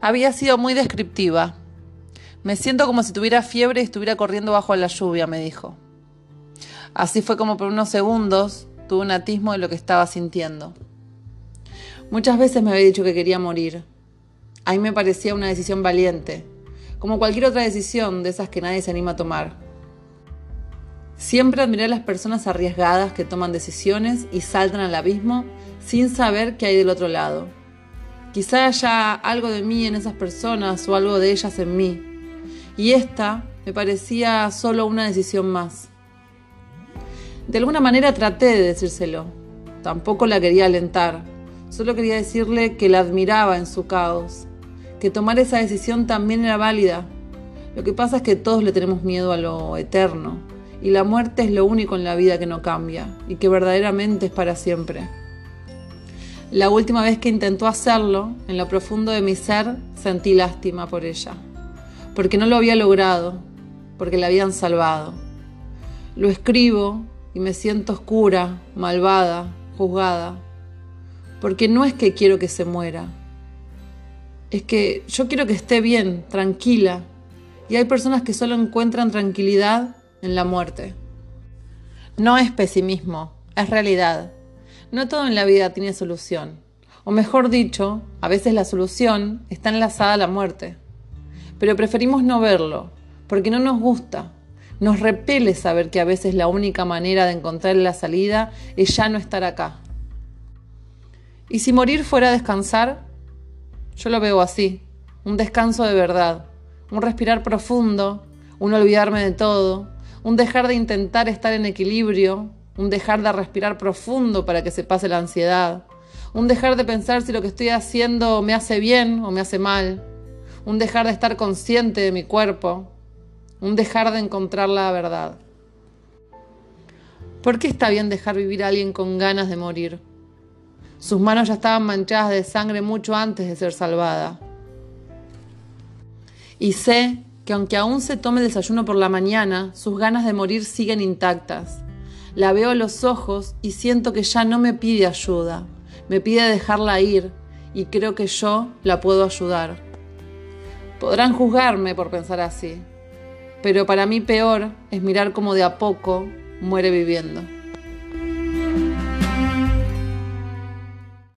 Había sido muy descriptiva. Me siento como si tuviera fiebre y estuviera corriendo bajo la lluvia, me dijo. Así fue como por unos segundos tuve un atismo de lo que estaba sintiendo. Muchas veces me había dicho que quería morir. A mí me parecía una decisión valiente, como cualquier otra decisión de esas que nadie se anima a tomar. Siempre admiré a las personas arriesgadas que toman decisiones y saltan al abismo sin saber qué hay del otro lado. Quizá haya algo de mí en esas personas o algo de ellas en mí. Y esta me parecía solo una decisión más. De alguna manera traté de decírselo. Tampoco la quería alentar. Solo quería decirle que la admiraba en su caos, que tomar esa decisión también era válida. Lo que pasa es que todos le tenemos miedo a lo eterno, y la muerte es lo único en la vida que no cambia, y que verdaderamente es para siempre. La última vez que intentó hacerlo, en lo profundo de mi ser, sentí lástima por ella, porque no lo había logrado, porque la habían salvado. Lo escribo y me siento oscura, malvada, juzgada, porque no es que quiero que se muera, es que yo quiero que esté bien, tranquila, y hay personas que solo encuentran tranquilidad en la muerte. No es pesimismo, es realidad. No todo en la vida tiene solución, o mejor dicho, a veces la solución está enlazada a la muerte, pero preferimos no verlo, porque no nos gusta, nos repele saber que a veces la única manera de encontrar la salida es ya no estar acá. Y si morir fuera descansar, yo lo veo así, un descanso de verdad, un respirar profundo, un olvidarme de todo, un dejar de intentar estar en equilibrio, un dejar de respirar profundo para que se pase la ansiedad, un dejar de pensar si lo que estoy haciendo me hace bien o me hace mal, un dejar de estar consciente de mi cuerpo, un dejar de encontrar la verdad. ¿Por qué está bien dejar vivir a alguien con ganas de morir? Sus manos ya estaban manchadas de sangre mucho antes de ser salvada. Y sé que aunque aún se tome desayuno por la mañana, sus ganas de morir siguen intactas. La veo los ojos y siento que ya no me pide ayuda, me pide dejarla ir y creo que yo la puedo ayudar. Podrán juzgarme por pensar así, pero para mí peor es mirar cómo de a poco muere viviendo.